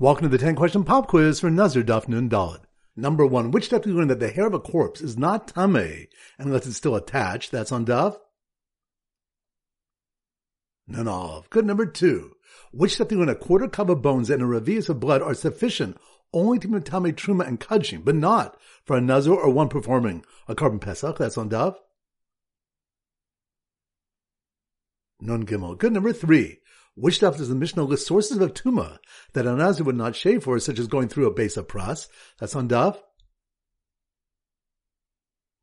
Welcome to the 10 question pop quiz for Nazir Daf Nun Dalit. Number one, which Daf do you learn that the hair of a corpse is not tamei unless it's still attached? That's on Daf. None of. Good. Number two, which Daf do you learn a quarter cup of bones and a revius of blood are sufficient only to tamei truma and kudshim, but not for a Nazir or one performing a korban pesach? That's on Daf. Nun Gimel. Good. Number three. Which stuff does the Mishnah list sources of tuma that a Nazir would not shave for, such as going through a beis hapras? That's on Daf.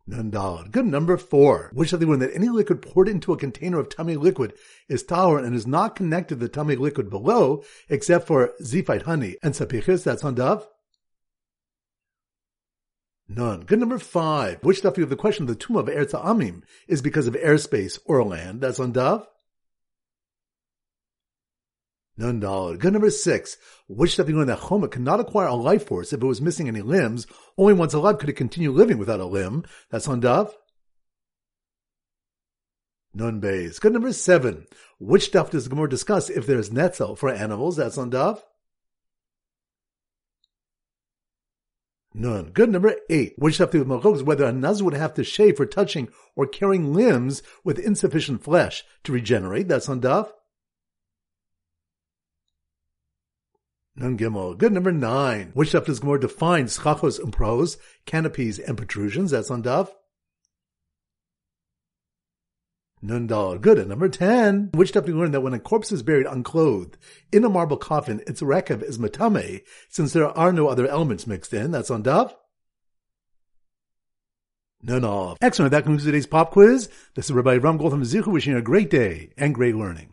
Nundal. Good number four. Which of the one that any liquid poured into a container of tamei liquid is tolerant and is not connected to the tamei liquid below, except for zifite honey and tzapichis. That's on Daf. Nun. Good number five. Which stuff you have the question of the tomb of Eretz Amim is because of airspace or land? That's on Daf. None dollar. Good number six. Which stuff you learn that Choma cannot acquire a life force if it was missing any limbs. Only once alive could it continue living without a limb. That's on Daf. Nun Beis. Good number seven. Which stuff does Gemara discuss if there is netzel for animals? That's on Daf. Nun. Good number eight. Which stuff do is whether a nuz would have to shave for touching or carrying limbs with insufficient flesh to regenerate? That's on Daf. Nun Gimel. Good number nine. Which stuff does Gemara define schachos and pros, canopies and protrusions? That's on Daf. Nun Dal. Good. At number 10. Which stuff do we learn that when a corpse is buried unclothed in a marble coffin, its rekev is matame, since there are no other elements mixed in? That's on. None of. Excellent. That concludes today's pop quiz. This is Rabbi Ram Goldham Zichu wishing you a great day and great learning.